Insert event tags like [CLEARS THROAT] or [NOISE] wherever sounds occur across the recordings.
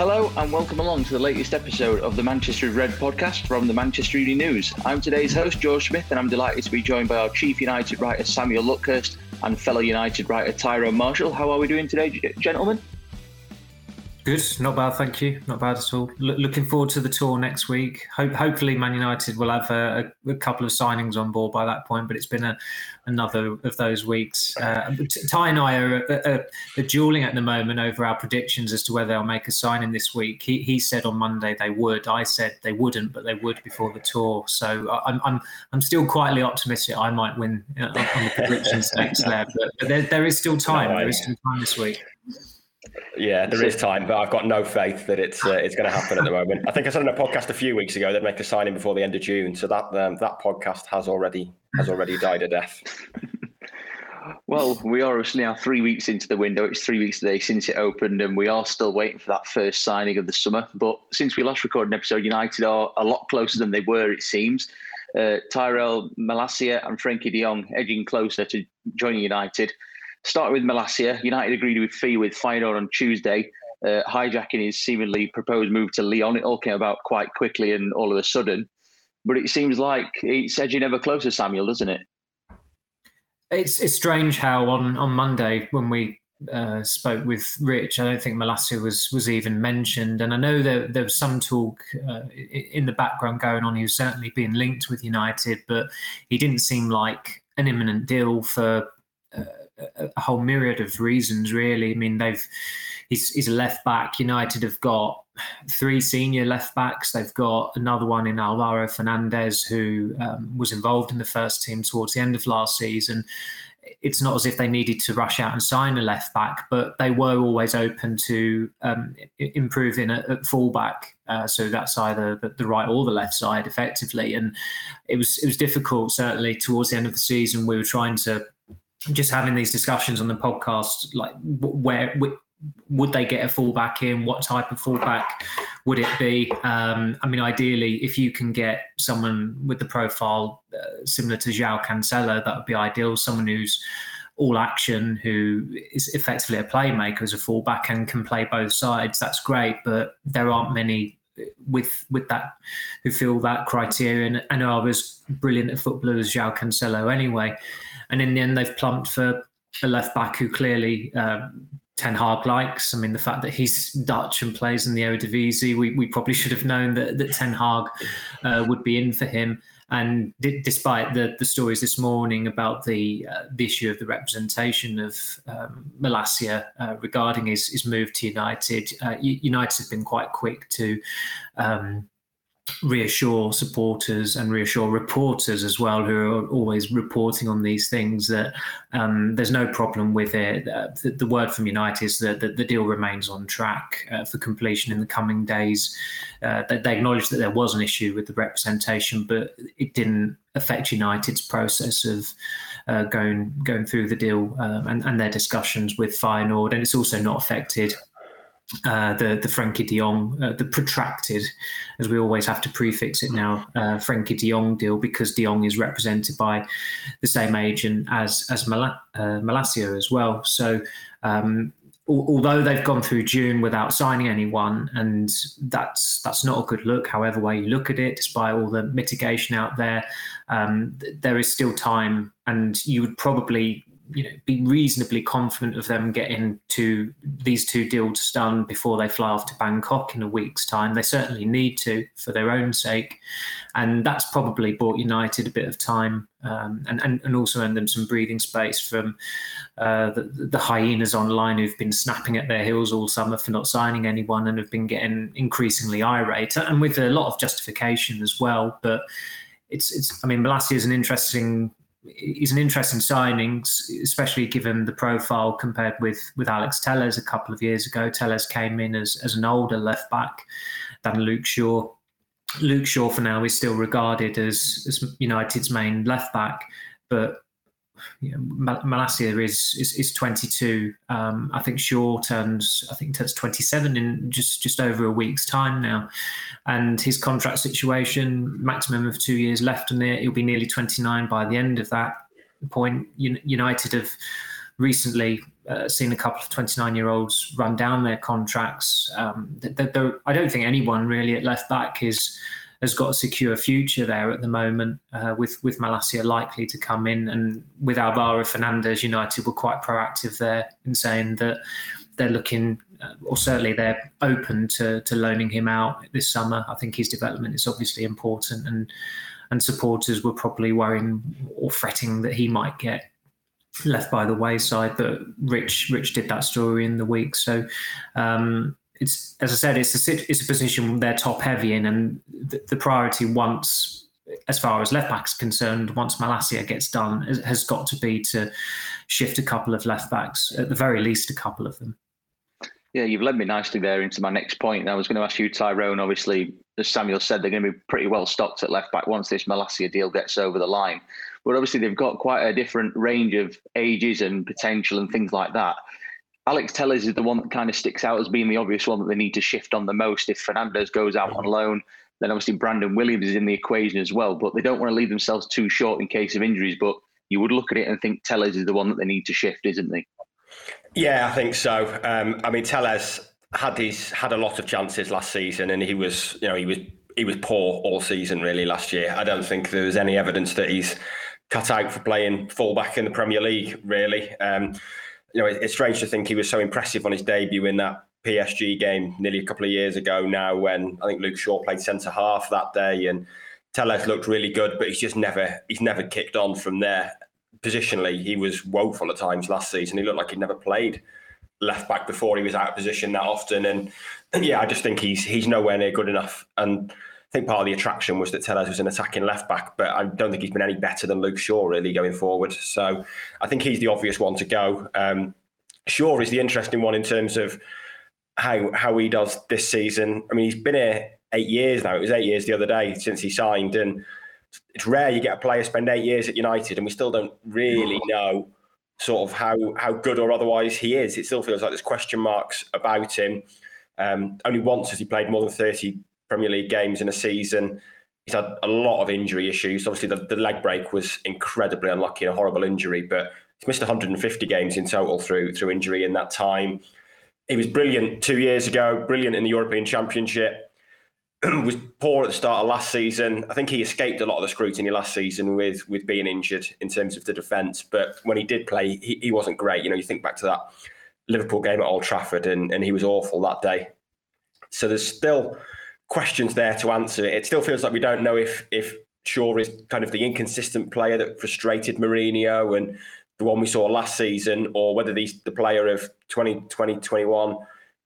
Hello and welcome along to the latest episode of the Manchester Red podcast from the Manchester Evening News. I'm today's host, George Smith, and I'm delighted to be joined by our Chief United writer, Samuel Luckhurst, and fellow United writer, Tyrone Marshall. How are we doing today, gentlemen? Good, not bad, thank you. Not bad at all. L- looking forward to the tour next week. Hope, hopefully, Man United will have a, a, couple of signings on board by that point. But it's been a, another of those weeks. Uh, Ty and I are, are, are, dueling at the moment over our predictions as to whether they'll make a signing this week. He, he said on Monday they would. I said they wouldn't, but they would before the tour. So I'm I'm, I'm still quietly optimistic. I might win uh, on the predictions stakes there, but, but there, there is still time. No, there is still time this week. Yeah, there is time, but I've got no faith that it's uh, it's going to happen at the moment. I think I said in a podcast a few weeks ago they'd make a signing before the end of June, so that um, that podcast has already has already died a death. [LAUGHS] well, we are now three weeks into the window. It's three weeks today since it opened, and we are still waiting for that first signing of the summer. But since we last recorded an episode, United are a lot closer than they were. It seems. Uh, Tyrell Malacia and Frenkie De Jong edging closer to joining United. Starting with Malacia, United agreed with fee with Feyenoord on Tuesday, uh, hijacking his seemingly proposed move to Lyon. It all came about quite quickly and all of a sudden. But it seems like it's edging ever closer, Samuel, doesn't it? It's it's strange how on, on Monday when we uh, spoke with Rich, I don't think Malacia was was even mentioned, and I know there there was some talk uh, in the background going on. He was certainly being linked with United, but he didn't seem like an imminent deal for uh, a whole myriad of reasons, really. I mean, they've he's, he's a left back. United have got three senior left backs. They've got another one in Alvaro Fernandez, who um, was involved in the first team towards the end of last season. It's not as if they needed to rush out and sign a left back, but they were always open to um, improving at, at fullback. Uh, so that's either the, the, right or the left side, effectively. And it was it was difficult. Certainly towards the end of the season, we were trying to just having these discussions on the podcast, like where would they get a fullback in? What type of fullback would it be? Um, I mean, ideally, if you can get someone with the profile uh, similar to João Cancelo, that would be ideal. Someone who's all action, who is effectively a playmaker as a fullback and can play both sides. That's great, but there aren't many with with that who feel that criterion and are as brilliant a footballer as João Cancelo anyway. And in the end, they've plumped for a left back who clearly uh, Ten Hag likes. I mean, the fact that he's Dutch and plays in the Eredivisie, we, we probably should have known that, that Ten Hag uh, would be in for him. And d- despite the, the stories this morning about the uh, the issue of the representation of um, Malacia uh, regarding his, his move to United, uh, United have been quite quick to um, reassure supporters and reassure reporters as well who are always reporting on these things that um, there's no problem with it. Uh, the, the, word from United is that, that, the deal remains on track uh, for completion in the coming days. Uh, they, they acknowledge that there was an issue with the representation, but it didn't affect United's process of uh, going going through the deal um, and, and their discussions with Feyenoord, and it's also not affected uh, the the Frenkie De Jong, uh, the protracted, as we always have to prefix it now, uh, Frenkie De Jong deal because De Jong is represented by the same agent as as Mal- uh, as well. So. Um, although they've gone through June without signing anyone, and that's that's not a good look. However way you look at it, despite all the mitigation out there, um, there is still time, and you would probably you know be reasonably confident of them getting to these two deals done before they fly off to Bangkok in a week's time. They certainly need to for their own sake, and that's probably bought United a bit of time um, and, and and also earned them some breathing space from uh, the, the hyenas online who've been snapping at their heels all summer for not signing anyone and have been getting increasingly irate and with a lot of justification as well, but it's it's. I mean, Malacia is an interesting. He's an interesting signing, especially given the profile compared with with Alex Telles a couple of years ago. Telles came in as as an older left back than Luke Shaw. Luke Shaw for now is still regarded as, as United's main left back, but you know, Malacia is, is, is 22. Um, I think Shaw turns I think turns 27 in just just over a week's time now, and his contract situation maximum of two years left on it. He'll be nearly 29 by the end of that point. United have recently uh, seen a couple of 29 year olds run down their contracts. Um, I don't think anyone really at left back is has got a secure future there at the moment, uh, with with Malacia likely to come in, and with Alvaro Fernandez, United were quite proactive there in saying that they're looking, uh, or certainly they're open to to loaning him out this summer. I think his development is obviously important, and and supporters were probably worrying or fretting that he might get left by the wayside. But Rich Rich did that story in the week, so um, it's as I said, it's a it's a position they're top heavy in, and the, the priority once, as far as left backs concerned, once Malacia gets done, has got to be to shift a couple of left backs, at the very least, a couple of them. Yeah, you've led me nicely there into my next point. I was going to ask you, Tyrone. Obviously, as Samuel said, they're going to be pretty well stocked at left back once this Malacia deal gets over the line. But obviously, they've got quite a different range of ages and potential and things like that. Alex Telles is the one that kind of sticks out as being the obvious one that they need to shift on the most. If Fernandez goes out on loan, then obviously Brandon Williams is in the equation as well. But they don't want to leave themselves too short in case of injuries. But you would look at it and think Telles is the one that they need to shift, isn't he? Yeah, I think so. Um, I mean, Telles had his had a lot of chances last season, and he was, you know, he was he was poor all season really last year. I don't think there was any evidence that he's cut out for playing fullback in the Premier League. Really, um, you know, it's strange to think he was so impressive on his debut in that PSG game nearly a couple of years ago now when I think Luke Shaw played centre half that day and Telles looked really good, but he's just never he's never kicked on from there. Positionally, he was woeful at times last season. He looked like he'd never played left back before he was out of position that often. And, and [CLEARS THROAT] yeah, I just think he's he's nowhere near good enough. And think part of the attraction was that Telles was an attacking left back, but I don't think he's been any better than Luke Shaw really going forward. So I think he's the obvious one to go. Um, Shaw is the interesting one in terms of how how he does this season. I mean, he's been here eight years now. It was eight years the other day since he signed, and it's rare you get a player spend eight years at United, and we still don't really know sort of how how good or otherwise he is. It still feels like there's question marks about him. Um, only once has he played more than 30 Premier League games in a season. He's had a lot of injury issues. Obviously, the, the leg break was incredibly unlucky and a horrible injury, but he's missed 150 games in total through through injury in that time. He was brilliant two years ago, brilliant in the European Championship. [CLEARS THROAT] was poor at the start of last season. I think he escaped a lot of the scrutiny last season with with being injured in terms of the defence. But when he did play, he, he wasn't great. You know, you think back to that Liverpool game at Old Trafford, and, and he was awful that day. So there's still questions there to answer. It still feels like we don't know if if Shaw is kind of the inconsistent player that frustrated Mourinho and the one we saw last season, or whether he's the player of 2020, 21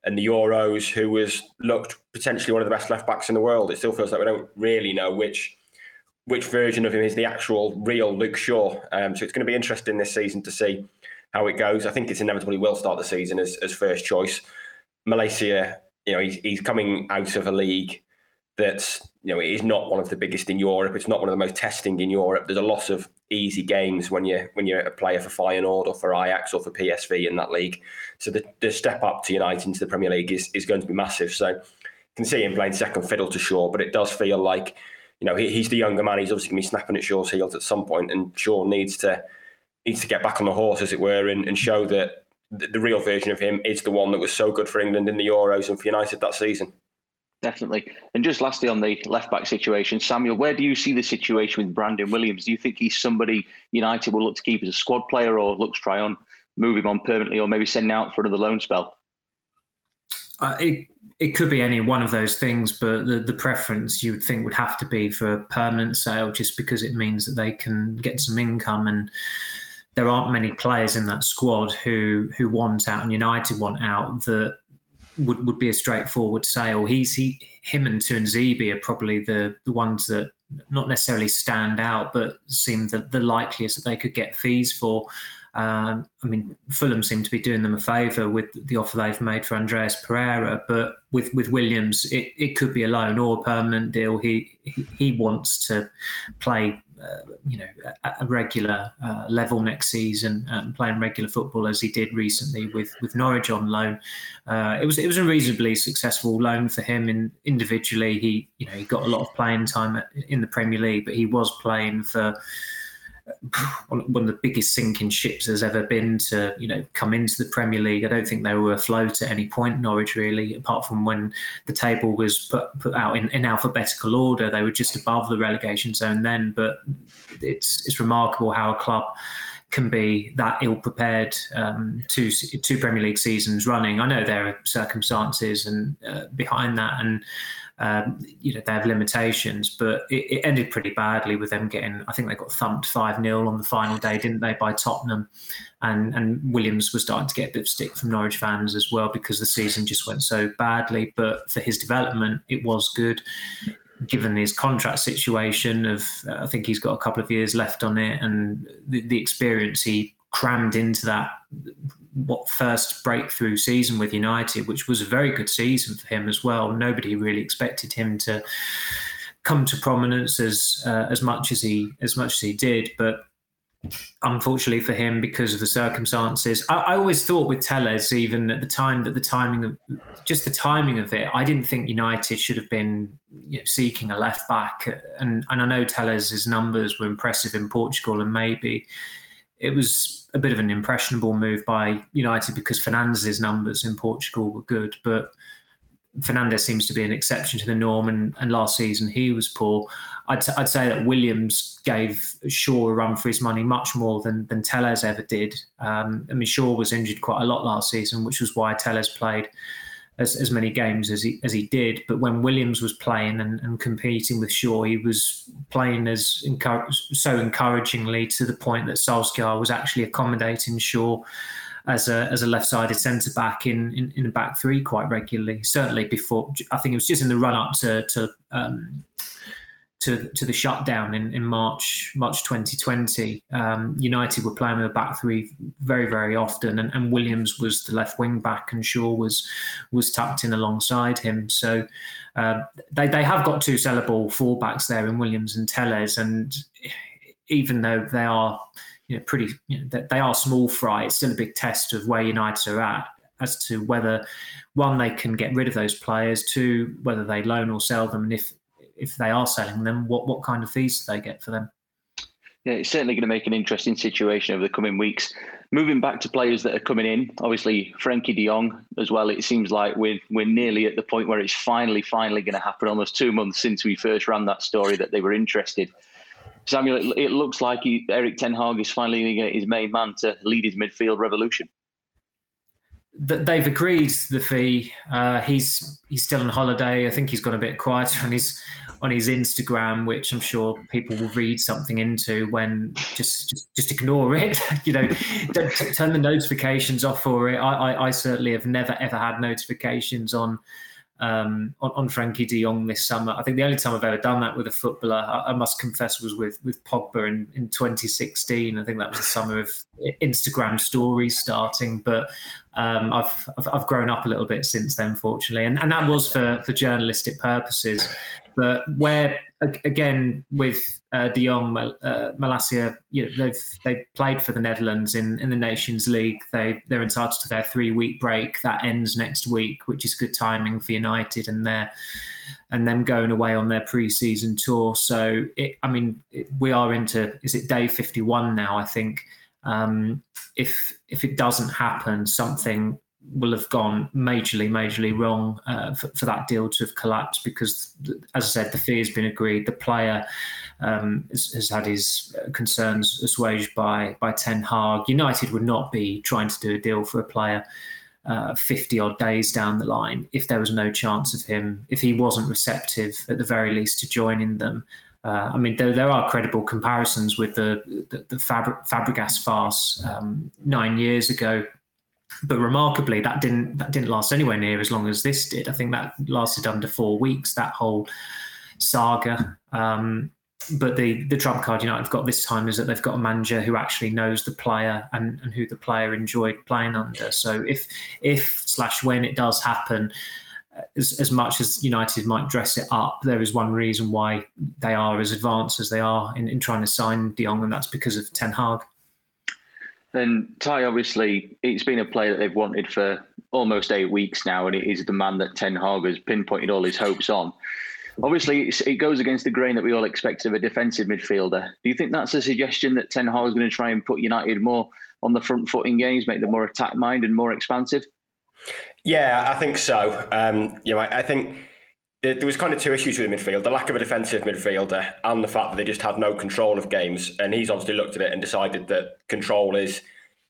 and the Euros who was looked potentially one of the best left backs in the world. It still feels like we don't really know which which version of him is the actual real Luke Shaw. Um, so it's going to be interesting this season to see how it goes. I think it's inevitable he will start the season as, as first choice. Malacia you know, he's, he's coming out of a league that's, you know, it is not one of the biggest in Europe. It's not one of the most testing in Europe. There's a lot of easy games when you when you're a player for Feyenoord or for Ajax or for PSV in that league. So the, the step up to United into the Premier League is, is going to be massive. So you can see him playing second fiddle to Shaw, but it does feel like, you know, he, he's the younger man. He's obviously going to be snapping at Shaw's heels at some point, and Shaw needs to needs to get back on the horse, as it were, and, and show that the, the real version of him is the one that was so good for England in the Euros and for United that season. Definitely. And just lastly on the left back situation, Samuel, where do you see the situation with Brandon Williams? Do you think he's somebody United will look to keep as a squad player or look to try on move him on permanently or maybe send out for another loan spell? Uh, it it could be any one of those things, but the, the preference you would think would have to be for permanent sale, just because it means that they can get some income and there aren't many players in that squad who who want out and United want out that would, would be a straightforward sale. He's he him and Tuanzebe are probably the the ones that not necessarily stand out, but seem the, the likeliest that they could get fees for. Um, I mean, Fulham seem to be doing them a favour with the offer they've made for Andreas Pereira, but with with Williams, it, it could be a loan or a permanent deal. He he, he wants to play, uh, you know, at a regular uh, level next season and playing regular football as he did recently with with Norwich on loan. Uh, it was it was a reasonably successful loan for him. In individually, he you know he got a lot of playing time in the Premier League, but he was playing for [SIGHS] one of the biggest sinking ships there's ever been to you know come into the Premier League. I don't think they were afloat at any point. Norwich really, apart from when the table was put put out in, in alphabetical order, they were just above the relegation zone then. But it's it's remarkable how a club can be that ill prepared um, two two Premier League seasons running. I know there are circumstances and uh, behind that and um, you know, they have limitations, but it, it, ended pretty badly with them getting. I think they got thumped five 0 on the final day, didn't they, by Tottenham? And and Williams was starting to get a bit of stick from Norwich fans as well because the season just went so badly. But for his development, it was good. Given his contract situation of, uh, I think he's got a couple of years left on it, and the, the experience he crammed into that what first breakthrough season with United, which was a very good season for him as well. Nobody really expected him to come to prominence as uh, as much as he as much as he did, but unfortunately for him because of the circumstances. I, I, always thought with Telles, even at the time, that the timing of just the timing of it, I didn't think United should have been you know, seeking a left back. And and I know Telles' numbers were impressive in Portugal, and maybe it was a bit of an impressionable move by United because Fernandes' numbers in Portugal were good, but Fernandes seems to be an exception to the norm, and, and last season he was poor. I'd, I'd say that Williams gave Shaw a run for his money much more than than Telles ever did. Um, I mean, Shaw was injured quite a lot last season, which was why Telles played as, as many games as he as he did. But when Williams was playing and, and competing with Shaw, he was playing as so encouragingly to the point that Solskjaer was actually accommodating Shaw as a as a left-sided centre back in, in in a back three quite regularly. Certainly before, I think it was just in the run up to to um, to, to the shutdown in, in March March 2020, um, United were playing with a back three very very often, and, and, Williams was the left wing back, and Shaw was was tucked in alongside him. So uh, they they have got two sellable fullbacks there in Williams and Telles, and even though they are you know pretty you know, they are small fry, it's still a big test of where United are at as to whether one they can get rid of those players, two whether they loan or sell them, and if if they are selling them, what what kind of fees do they get for them? Yeah, it's certainly going to make an interesting situation over the coming weeks. Moving back to players that are coming in, obviously Frenkie De Jong as well. It seems like we're we're nearly at the point where it's finally, finally going to happen. Almost two months since we first ran that story that they were interested. Samuel, it, it looks like he, Erik Ten Hag is finally going to get his main man to lead his midfield revolution they've agreed the fee. Uh, he's he's still on holiday. I think he's got a bit quieter on his on his Instagram, which I'm sure people will read something into when just just, just ignore it. [LAUGHS] you know, don't turn the notifications off for it. I, I, I certainly have never ever had notifications on um, on, on Frenkie De Jong this summer. I think the only time I've ever done that with a footballer, I, I, must confess, was with with Pogba in, in 2016. I think that was the summer of Instagram stories starting. But um, I've, I've, I've grown up a little bit since then, fortunately, and and that was for for journalistic purposes. But where again with uh, De Jong, uh, Malacia, you know, they've they played for the Netherlands in, in the Nations League. They they're entitled to their three week break that ends next week, which is good timing for United and their and them going away on their pre-season tour. So it, I mean, it, we are into is it day fifty one now? I think. Um, if if it doesn't happen, something will have gone majorly, majorly wrong uh, for, for, that deal to have collapsed because, as I said, the fee has been agreed. The player um, has, has, had his concerns assuaged by by Ten Hag. United would not be trying to do a deal for a player. Uh, 50 odd days down the line, if there was no chance of him, if he wasn't receptive at the very least to joining them, uh, I mean, there, there are credible comparisons with the the, the Fabregas farce um, nine years ago but remarkably, that didn't that didn't last anywhere near as long as this did. I think that lasted under four weeks. That whole saga. Um, but the the trump card United have got this time is that they've got a manager who actually knows the player and, and who the player enjoyed playing under. So if if slash when it does happen, as, as much as United might dress it up, there is one reason why they are as advanced as they are in, in trying to sign De Jong, and that's because of Ten Hag. And Ty, obviously, it's been a player that they've wanted for almost eight weeks now, and it is the man that Ten Hag has pinpointed all his hopes on. Obviously, it goes against the grain that we all expect of a defensive midfielder. Do you think that's a suggestion that Ten Hag is going to try and put United more on the front foot in games, make them more attack minded and more expansive? Yeah, I think so. Um, you know, I, I think there was kind of two issues with the midfield: the lack of a defensive midfielder, and the fact that they just had no control of games. And he's obviously looked at it and decided that control is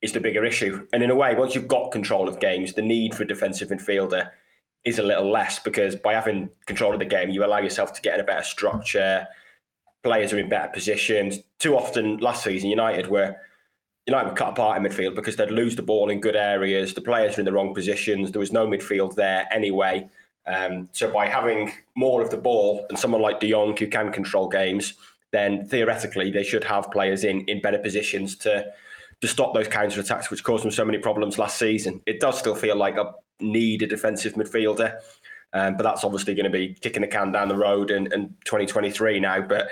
is the bigger issue. And in a way, once you've got control of games, the need for a defensive midfielder is a little less because by having control of the game, you allow yourself to get in a better structure. Players are in better positions. Too often last season, United were United were cut apart in midfield because they'd lose the ball in good areas. The players were in the wrong positions. There was no midfield there anyway. Um, so by having more of the ball and someone like De Jong who can control games, then theoretically they should have players in in better positions to to stop those counter attacks, which caused them so many problems last season. It does still feel like a need a defensive midfielder, um, but that's obviously going to be kicking the can down the road in, in 2023 now. But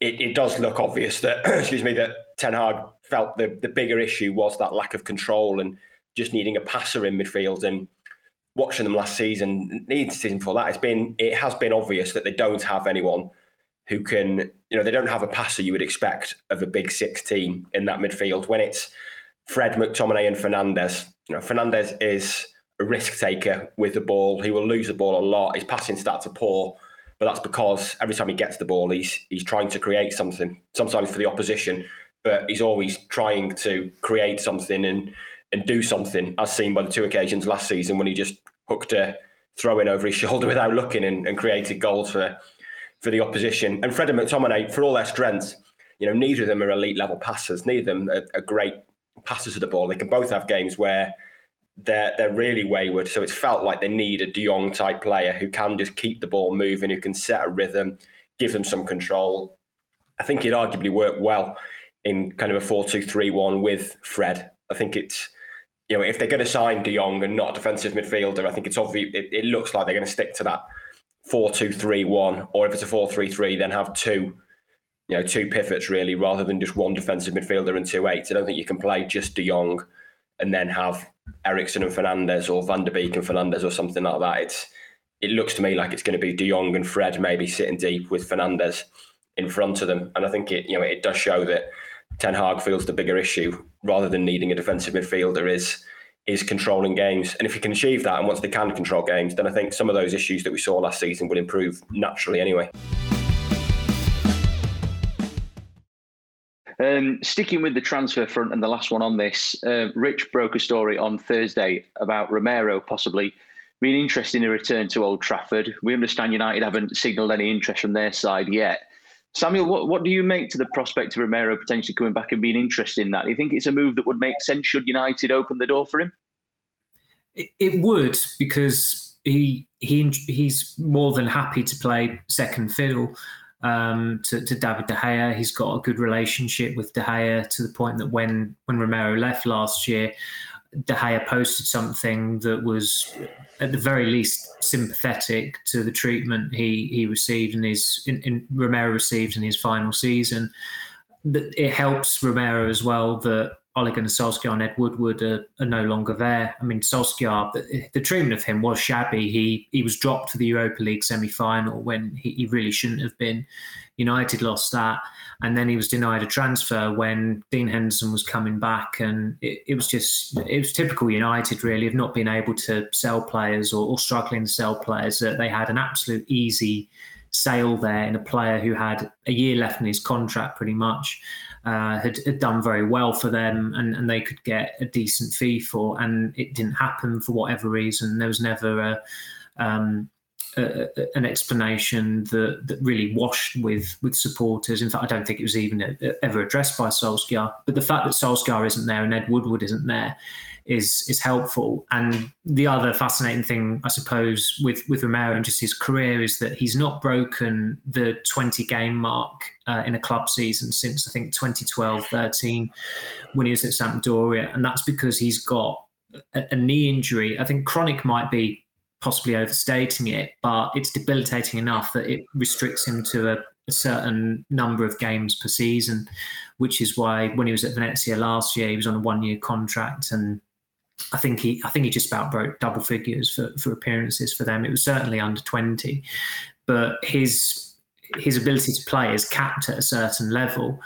it, it does look obvious that [CLEARS THROAT] excuse me that Ten Hag felt the the bigger issue was that lack of control and just needing a passer in midfield and watching them last season, needs season before that, it's been it has been obvious that they don't have anyone who can, you know, they don't have a passer you would expect of a big six team in that midfield. When it's Fred, McTominay, and Fernandes. you know, Fernandes is a risk taker with the ball. He will lose the ball a lot. His passing stats are poor, but that's because every time he gets the ball, he's he's trying to create something. Sometimes for the opposition, but he's always trying to create something and and do something, as seen by the two occasions last season when he just hooked a throw in over his shoulder [LAUGHS] without looking and, and created goals for for the opposition. And Fred and McTominay, for all their strengths, you know, neither of them are elite level passers. Neither of them are, are great passers of the ball. They can both have games where they're they're really wayward. So it's felt like they need a De Jong type player who can just keep the ball moving, who can set a rhythm, give them some control. I think it arguably worked well in kind of a 4-2-3-1 with Fred. I think it's you know, if they're going to sign De Jong and not a defensive midfielder, I think it's obvious. It, it looks like they're going to stick to that four-two-three-one, or if it's a four-three-three, then have two, you know, two pivots really, rather than just one defensive midfielder and two eights. I don't think you can play just De Jong and then have Eriksen and Fernandes or Van der Beek and Fernandes or something like that. It's it looks to me like it's going to be De Jong and Fred maybe sitting deep with Fernandes in front of them, and I think it you know it does show that Ten Hag feels the bigger issue rather than needing a defensive midfielder is is controlling games. And if he can achieve that, and once they can control games, then I think some of those issues that we saw last season will improve naturally anyway. Um, sticking with the transfer front and the last one on this, uh, Rich broke a story on Thursday about Romero possibly being interested in a return to Old Trafford. We understand United haven't signalled any interest from their side yet. Samuel, what, what do you make to the prospect of Romero potentially coming back and being interested in that? Do you think it's a move that would make sense should United open the door for him? It, it would because he he he's more than happy to play second fiddle um, to, to David De Gea. He's got a good relationship with De Gea to the point that when when Romero left last year, De Gea posted something that was, at the very least, sympathetic to the treatment he he received in his in, in Romero received in his final season. It helps Romero as well that Ole Gunnar Solskjaer and Ed Woodward are, are, no longer there. I mean, Solskjaer, the, the, treatment of him was shabby. He he was dropped to the Europa League semi final when he, he really shouldn't have been. United lost that and then he was denied a transfer when Dean Henderson was coming back, and it, it was just it was typical United really of not being able to sell players or, or struggling to sell players. That they had an absolute easy sale there in a player who had a year left in his contract, pretty much. Uh, had, had, done very well for them and, and they could get a decent fee for, and it didn't happen for whatever reason. There was never a, um, an explanation that, that really washed with with supporters. In fact, I don't think it was even ever addressed by Solskjaer. But the fact that Solskjaer isn't there and Ed Woodward isn't there, is is helpful. And the other fascinating thing, I suppose, with with Romero and just his career is that he's not broken the 20 game mark uh, in a club season since I think 2012 13 when he was at Sampdoria, and that's because he's got a, a knee injury. I think chronic might be possibly overstating it, but it's debilitating enough that it restricts him to a, a, certain number of games per season, which is why when he was at Venezia last year, he was on a one-year contract, and I think he I think he just about broke double figures for, for appearances for them. It was certainly under twenty, but his his ability to play is capped at a certain level.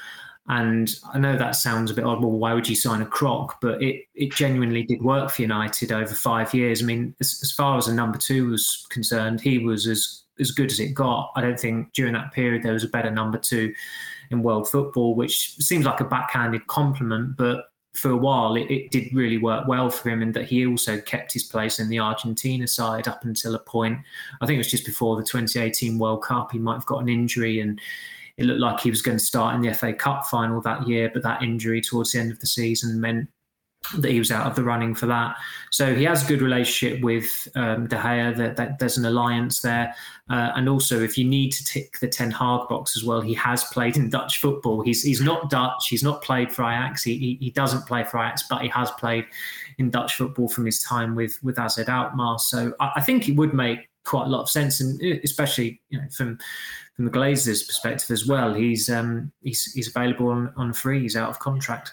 And I know that sounds a bit odd. Well, why would you sign a croc? But it it genuinely did work for United over five years. I mean, as, as far as a number two was concerned, he was as as good as it got. I don't think during that period there was a better number two in world football, which seems like a backhanded compliment, but for a while it, it, did really work well for him and that he also kept his place in the Argentina side up until a point. I think it was just before the 2018 World Cup. He might have got an injury and it looked like he was going to start in the FA Cup final that year, but that injury towards the end of the season meant that he was out of the running for that. So he has a good relationship with um, De Gea. That, that, there's an alliance there, uh, and also if you need to tick the Ten Hag box as well, he has played in Dutch football. He's he's not Dutch. He's not played for Ajax. He, he, he doesn't play for Ajax, but he has played in Dutch football from his time with with AZ Alkmaar. So I, I think it would make quite a lot of sense, and especially you know from from the Glazers' perspective as well. He's um, he's he's available on, on free. He's out of contract.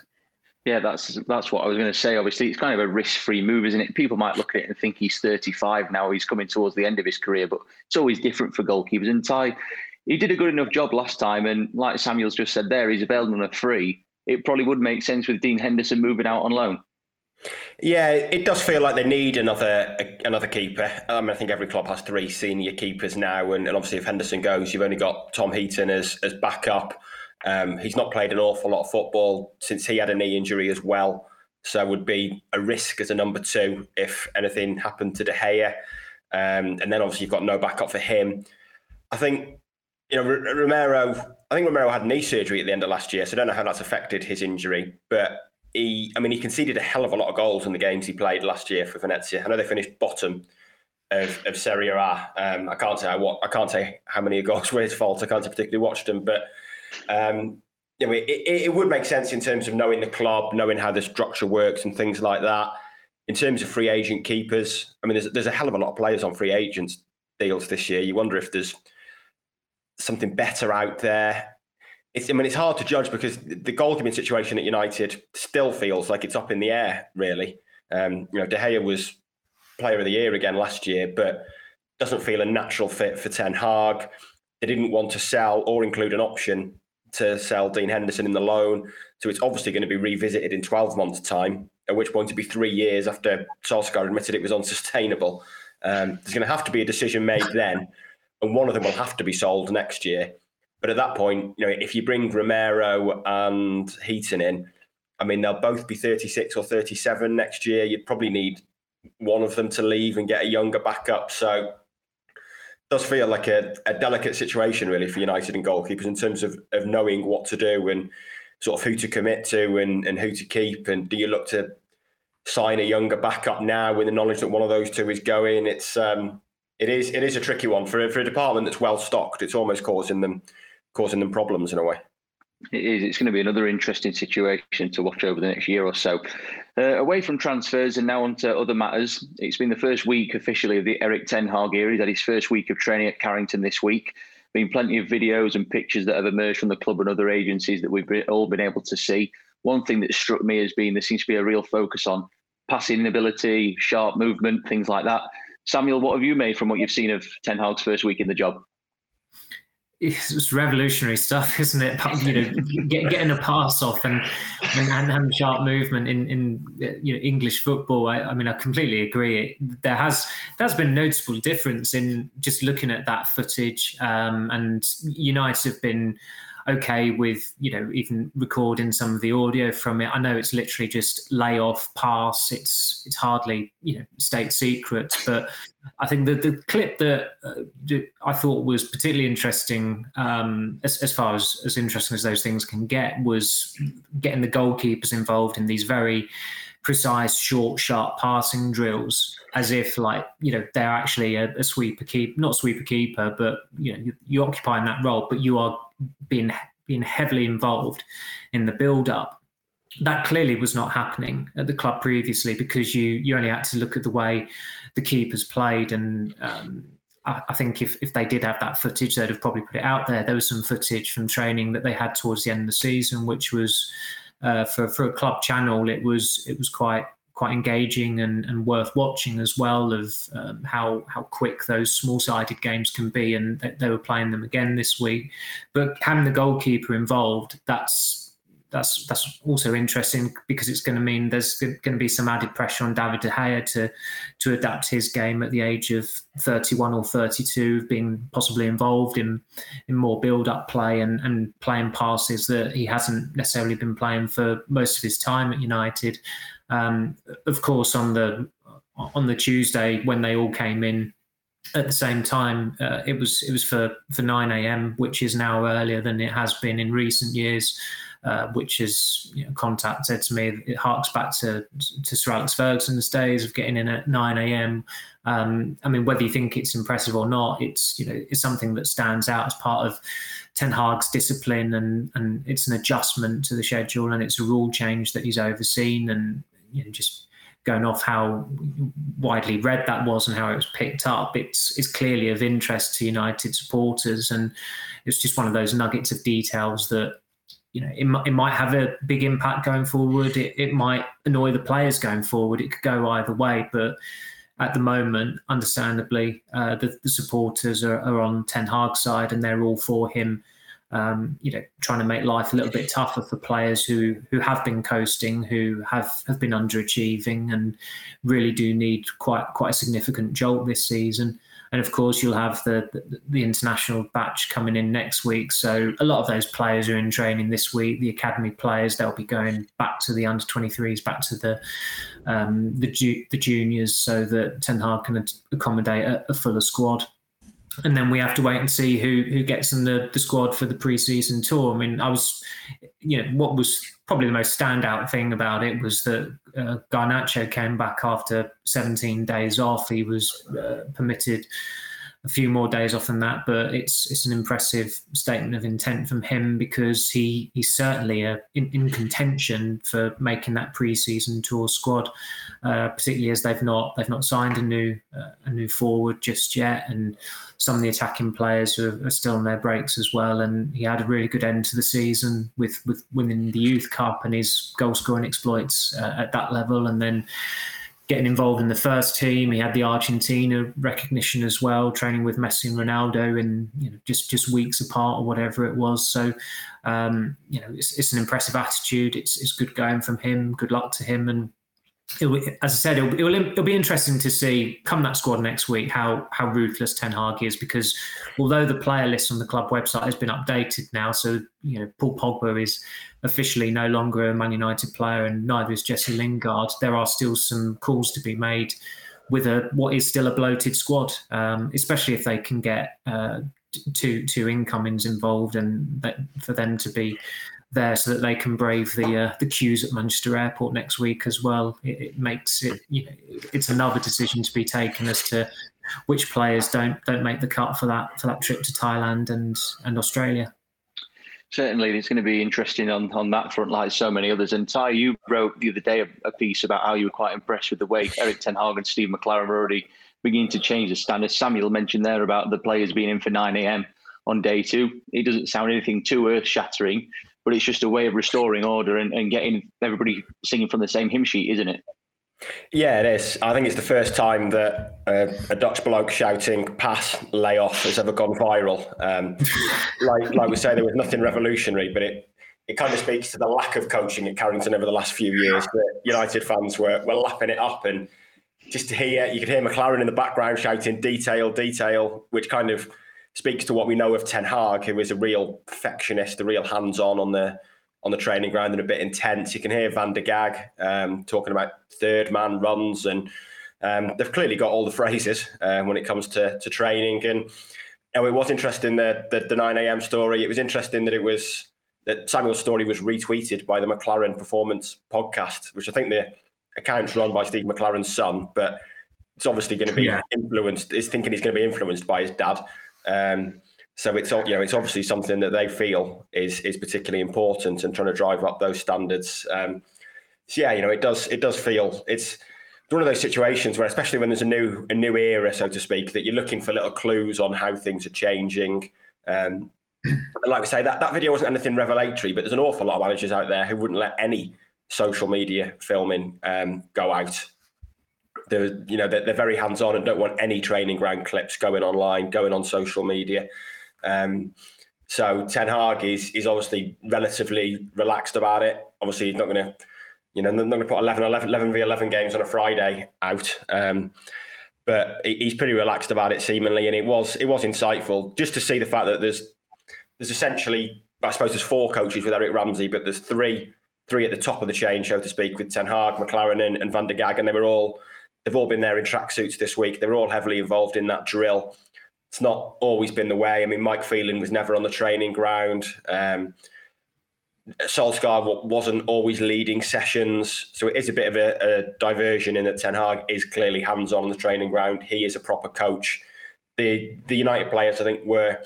Yeah, that's that's what I was going to say. Obviously, it's kind of a risk-free move, isn't it? People might look at it and think he's 35 now. He's coming towards the end of his career, but it's always different for goalkeepers. And Ty, he did a good enough job last time, and like Samuel's just said there, he's available on a free. It probably would make sense with Dean Henderson moving out on loan. Yeah, it does feel like they need another another keeper. I mean, I think every club has three senior keepers now, and, and obviously if Henderson goes, you've only got Tom Heaton as as backup. Um, he's not played an awful lot of football since he had a knee injury as well, so would be a risk as a number two if anything happened to De Gea. Um, and then obviously you've got no backup for him. I think you know R- Romero. I think Romero had knee surgery at the end of last year, so I don't know how that's affected his injury, but he, I mean, he conceded a hell of a lot of goals in the games he played last year for Venezia. I know they finished bottom of, of Serie A. Um, I can't say what I can't say how many goals were his fault. I can't particularly watch them, but um, you know, it, it, it, would make sense in terms of knowing the club, knowing how the structure works, and things like that. In terms of free agent keepers, I mean, there's there's a hell of a lot of players on free agents deals this year. You wonder if there's something better out there it's, I mean, it's hard to judge because the goalkeeping situation at United still feels like it's up in the air, really. Um, you know, De Gea was player of the year again last year, but doesn't feel a natural fit for Ten Hag. They didn't want to sell or include an option to sell Dean Henderson in the loan. So it's obviously going to be revisited in 12 months' time, at which point it'll be three years after Solskjaer admitted it was [LAUGHS] unsustainable. Um, there's going to have to be a decision made then, and one of them will have to be sold next year. But at that point, you know, if you bring Romero and Heaton in, I mean, they'll both be 36 or 37 next year. You'd probably need one of them to leave and get a younger backup. So does feel like a, a delicate situation, really, for United and goalkeepers in terms of, of knowing what to do and sort of who to commit to and, and who to keep. And do you look to sign a younger backup now with the knowledge that one of those two is going? It's um, it is it is a tricky one for for a department that's well stocked. It's almost causing them causing them problems in a way. It is. It's going to be another interesting situation to watch over the next year or so. Uh, away from transfers and now onto other matters. It's been the first week officially of the Erik Ten Hag era. Had his first week of training at Carrington this week. Been plenty of videos and pictures that have emerged from the club and other agencies that we've been, all been able to see. One thing that struck me has been there seems to be a real focus on passing ability, sharp movement, things like that. Samuel, what have you made from what you've seen of Ten Hag's first week in the job? It's revolutionary stuff, [LAUGHS] isn't it? You know, get, getting a pass off and and, and sharp movement in in you know English football. I, I mean, I completely agree. There has there's been noticeable difference in just looking at that footage. Um, and United have been okay with you know even recording some of the audio from it. I know it's literally just lay off, pass. It's it's hardly you know state secret, but I think the the clip that uh, I thought was particularly interesting, um, as, as far as as interesting as those things can get, was getting the goalkeepers involved in these very precise, short, sharp passing drills, as if like you know they're actually a, a sweeper keep, not sweeper keeper, but you know you, you're occupying that role, but you are being being heavily involved in the build up. That clearly was not happening at the club previously because you you only had to look at the way the keepers played and. Um, I, think if, if they did have that footage, they'd have probably put it out there. There was some footage from training that they had towards the end of the season, which was uh, for for a club channel, it was it was quite quite engaging and, and worth watching as well of um, how how quick those small sided games can be and they, they, were playing them again this week but having the goalkeeper involved that's that's that's also interesting because it's going to mean there's going to be some added pressure on David De Gea to to adapt his game at the age of 31 or 32, being possibly involved in in more build up play and and playing passes that he hasn't necessarily been playing for most of his time at United. Um, of course, on the on the Tuesday when they all came in at the same time, uh, it was it was for for 9 a.m., which is now earlier than it has been in recent years uh, which is you know, contact said to me it harks back to to Sir Alex Ferguson's days of getting in at 9 a.m. Um, I mean, whether you think it's impressive or not, it's you know it's something that stands out as part of Ten Hag's discipline, and and it's an adjustment to the schedule, and it's a rule change that he's overseen, and you know just going off how widely read that was and how it was picked up, it's it's clearly of interest to United supporters, and it's just one of those nuggets of details that you know, it, it might have a big impact going forward. It, it might annoy the players going forward. It could go either way. But at the moment, understandably, uh, the, the, supporters are, are, on Ten Hag's side and they're all for him. Um, you know, trying to make life a little bit tougher for players who who have been coasting, who have, have been underachieving, and really do need quite quite a significant jolt this season and of course you'll have the, the, the international batch coming in next week. So a lot of those players are in training this week. The academy players they'll be going back to the under 23s, back to the um, the ju- the juniors, so that Ten Hag can accommodate a, a fuller squad and then we have to wait and see who who gets in the, the squad for the preseason tour. I mean, I was, you know, what was probably the most standout thing about it was that uh, Garnacho came back after 17 days off. He was uh, permitted a few more days off than that, but it's it's an impressive statement of intent from him because he he's certainly a, in, in contention for making that preseason tour squad, uh, particularly as they've not they've not signed a new uh, a new forward just yet, and some of the attacking players who are, still on their breaks as well. And he had a really good end to the season with with winning the youth cup and his goal scoring exploits uh, at that level, and then getting involved in the first team. He had the Argentina recognition as well, training with Messi and Ronaldo in you know, just just weeks apart or whatever it was. So um, you know, it's, it's, an impressive attitude. It's it's good going from him. Good luck to him, and as I said, it'll, it'll, it'll, be interesting to see come that squad next week how how ruthless Ten Hag is because although the player list on the club website has been updated now, so you know Paul Pogba is officially no longer a Man United player and neither is Jesse Lingard. There are still some calls to be made with a what is still a bloated squad, um, especially if they can get uh, two two incomings involved and that, for them to be there so that they can brave the uh, the queues at Manchester Airport next week as well. It, it, makes it you know it's another decision to be taken as to which players don't don't make the cut for that for that trip to Thailand and and Australia. Certainly, it's going to be interesting on, on that front, like so many others. And Ty, you wrote the other day a, a piece about how you were quite impressed with the way Erik Ten Hag and Steve McClaren were already beginning to change the standards. Samuel mentioned there about the players being in for 9 a.m. on day two. It doesn't sound anything too earth shattering, but it's just a way of restoring order and, and getting everybody singing from the same hymn sheet, isn't it? Yeah, it is. I think it's the first time that uh, a Dutch bloke shouting "pass, lay off" has ever gone viral. Um, [LAUGHS] like, like we say, there was nothing revolutionary, but it it kind of speaks to the lack of coaching at Carrington over the last few years. That United fans were were lapping it up, and just to hear you could hear McClaren in the background shouting "detail, detail," which kind of speaks to what we know of Ten Hag, who is a real perfectionist, a real hands-on on the on the training ground and a bit intense. You can hear Van der Gaag um, talking about third man runs, and um, they've clearly got all the phrases um, when it comes to, to training. And know, it was interesting the, the the 9 a.m. story. It was interesting that it was that Samuel's story was retweeted by the McLaren Performance podcast, which I think the account's run by Steve McClaren's son, but it's obviously going to be yeah. influenced. Is thinking he's going to be influenced by his dad. Um, so it's you know it's obviously something that they feel is is particularly important and trying to drive up those standards. Um, so yeah, you know it does it does feel it's one of those situations where, especially when there's a new a new era, so to speak, that you're looking for little clues on how things are changing. Um, like we say, that, that video wasn't anything revelatory, but there's an awful lot of managers out there who wouldn't let any social media filming um, go out. They're, you know, they're, they're very hands on and don't want any training ground clips going online, going on social media. Um, so Ten Hag is is obviously relatively relaxed about it. Obviously, he's not going to, you know, not going to put 11, 11, 11 v 11 games on a Friday out. Um, but he's pretty relaxed about it, seemingly, and it was it was insightful just to see the fact that there's there's essentially, I suppose, there's four coaches with Eric Ramsay, but there's three three at the top of the chain, so to speak, with Ten Hag, McClaren, and, and Van der Gaag, and they were all they've all been there in tracksuits this week. They're all heavily involved in that drill it's not always been the way. I mean, Mike Phelan was never on the training ground. Um, Solskjaer wasn't always leading sessions, so it is a bit of a, a diversion in that Ten Hag is clearly hands-on on the training ground. He is a proper coach. The the United players, I think, were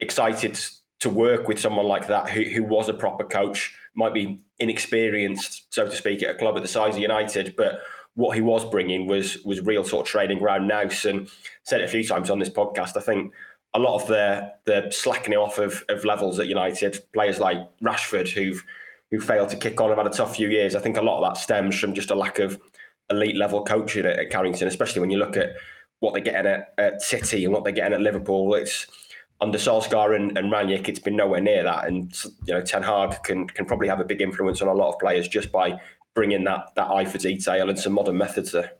excited to work with someone like that who, who was a proper coach. Might be inexperienced, so to speak, at a club at the size of United, but what he was bringing was was real sort of training ground nous. And said it a few times on this podcast. I think a lot of the the slackening off of, of levels at United, players like Rashford who've who failed to kick on, have had a tough few years. I think a lot of that stems from just a lack of elite level coaching at, at Carrington, especially when you look at what they're getting at, at City and what they're getting at Liverpool. It's under Solskjaer and, and Rangnick, it's been nowhere near that. And you know, Ten Hag can can probably have a big influence on a lot of players just by bringing that that eye for detail and some modern methods there.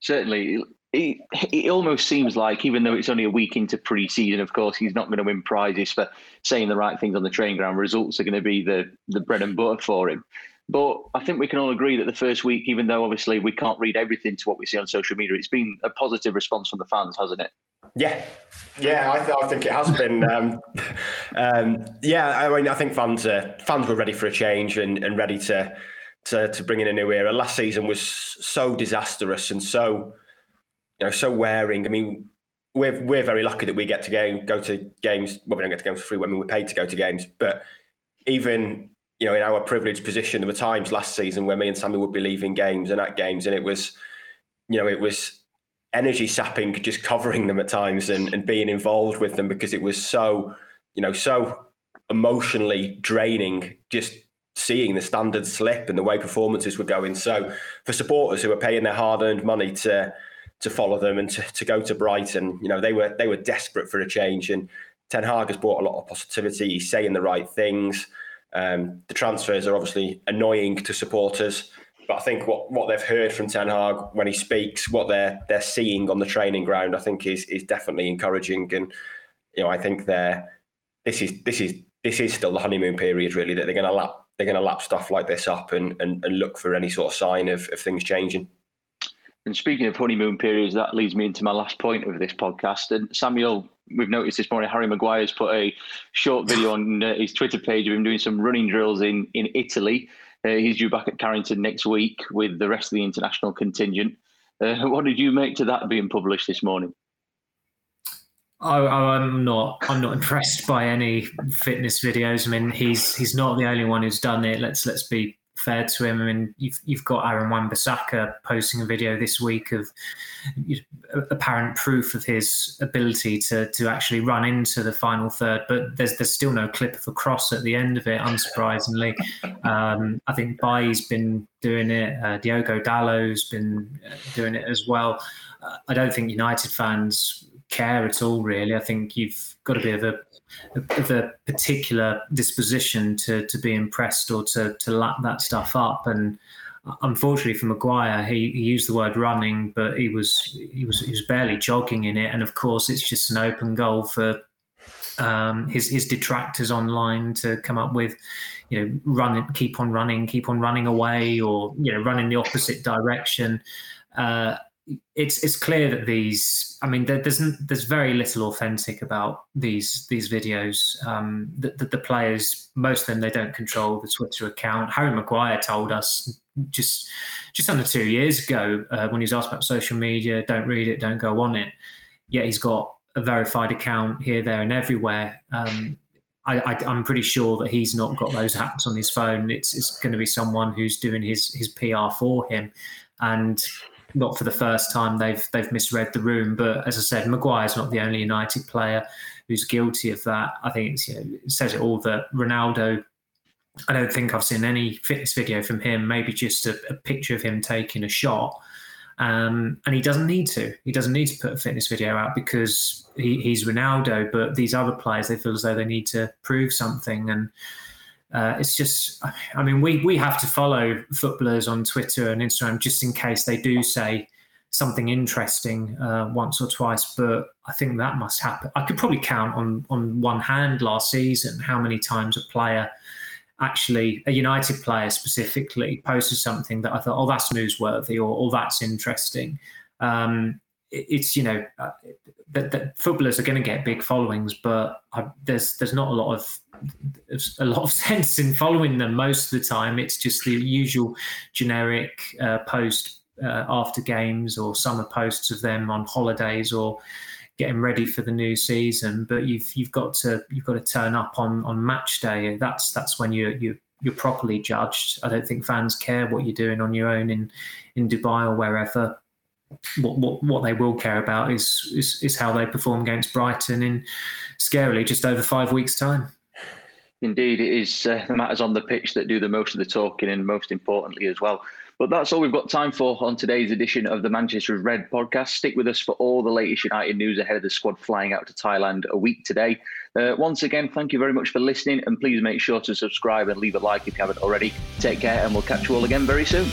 Certainly, it, it almost seems like, even though it's only a week into pre-season, of course, he's not going to win prizes for saying the right things on the training ground. Results are going to be the the bread and butter for him. But I think we can all agree that the first week, even though obviously we can't read everything to what we see on social media, it's been a positive response from the fans, hasn't it? Yeah, yeah, I, th- I think it has been. [LAUGHS] Um, um, yeah, I mean, I think fans uh, fans were ready for a change and, and ready to to, to bring in a new era. Last season was so disastrous and so, you know, so wearing. I mean, we're we're very lucky that we get to go go to games. Well, we don't get to go for free. I mean, we're paid to go to games, but even you know, in our privileged position, there were times last season where me and Sammy would be leaving games and at games, and it was, you know, it was energy sapping just covering them at times and, and being involved with them because it was so, you know, so emotionally draining just seeing the standards slip and the way performances were going. So for supporters who are paying their hard-earned money to to follow them and to, to go to Brighton, you know, they were they were desperate for a change. And Ten Hag has brought a lot of positivity. He's saying the right things. Um, the transfers are obviously annoying to supporters, but I think what, what they've heard from Ten Hag when he speaks, what they're they're seeing on the training ground, I think is is definitely encouraging. And you know, I think they're this is this is this is still the honeymoon period, really, that they're going to lap they're going to lap stuff like this up and, and, and look for any sort of sign of, of things changing. And speaking of honeymoon periods, that leads me into my last point of this podcast. And Samuel, we've noticed this morning, Harry Maguire's put a short video on uh, his Twitter page of him doing some running drills in in Italy. Uh, he's due back at Carrington next week with the rest of the international contingent. Uh, what did you make to that being published this morning? I, am not. I'm not impressed by any fitness videos. I mean, he's he's not the only one who's done it. Let's let's be fair to him. I mean, you've you've got Aaron Wan-Bissaka posting a video this week of apparent proof of his ability to to actually run into the final third, but there's there's still no clip of a cross at the end of it. Unsurprisingly, um, I think Bailly's been doing it. Uh, Diogo Dalot's been uh, doing it as well. Uh, I don't think United fans care at all, really. I think you've got a bit of a, of a particular disposition to to be impressed or to to lap that stuff up. And unfortunately for Maguire, he, he, used the word running, but he was he was he was barely jogging in it. And of course, it's just an open goal for um, his his detractors online to come up with, you know, run keep on running, keep on running away, or you know, run in the opposite direction. Uh, it's it's clear that these I mean there, there's there's very little authentic about these these videos. Um, the, the, the, players most of them they don't control the Twitter account. Harry Maguire told us just just under two years ago uh, when he was asked about social media don't read it don't go on it. Yet he's got a verified account here there and everywhere. Um, I, am pretty sure that he's not got those apps on his phone. It's, it's going to be someone who's doing his his PR for him, and not for the first time they've they've misread the room. But as I said, Maguire's not the only United player who's guilty of that. I think you know, it says it all that Ronaldo. I don't think I've seen any fitness video from him. Maybe just a, a picture of him taking a shot. Um, and he doesn't need to. He doesn't need to put a fitness video out because he, he's Ronaldo. But these other players, they feel as though they need to prove something. And uh, it's just, I mean, we we have to follow footballers on Twitter and Instagram just in case they do say something interesting uh, once or twice. But I think that must happen. I could probably count on on one hand last season how many times a player, actually a United player specifically, posted something that I thought, oh, that's newsworthy or, or that's interesting. Um, it, it's you know uh, that, that footballers are going to get big followings, but I, there's there's not a lot of a lot of [LAUGHS] sense in following them most of the time. It's just the usual generic uh, post uh, after games or summer posts of them on holidays or getting ready for the new season. But you've you've got to you've got to turn up on on match day. That's that's when you you you're properly judged. I don't think fans care what you're doing on your own in in Dubai or wherever. What, what what they will care about is, is is how they perform against Brighton in scarily just over five weeks' time. Indeed, it is uh, the matters on the pitch that do the most of the talking, and most importantly as well. But that's all we've got time for on today's edition of the Manchester Red podcast. Stick with us for all the latest United news ahead of the squad flying out to Thailand a week today. Uh, once again, thank you very much for listening, and please make sure to subscribe and leave a like if you haven't already. Take care, and we'll catch you all again very soon.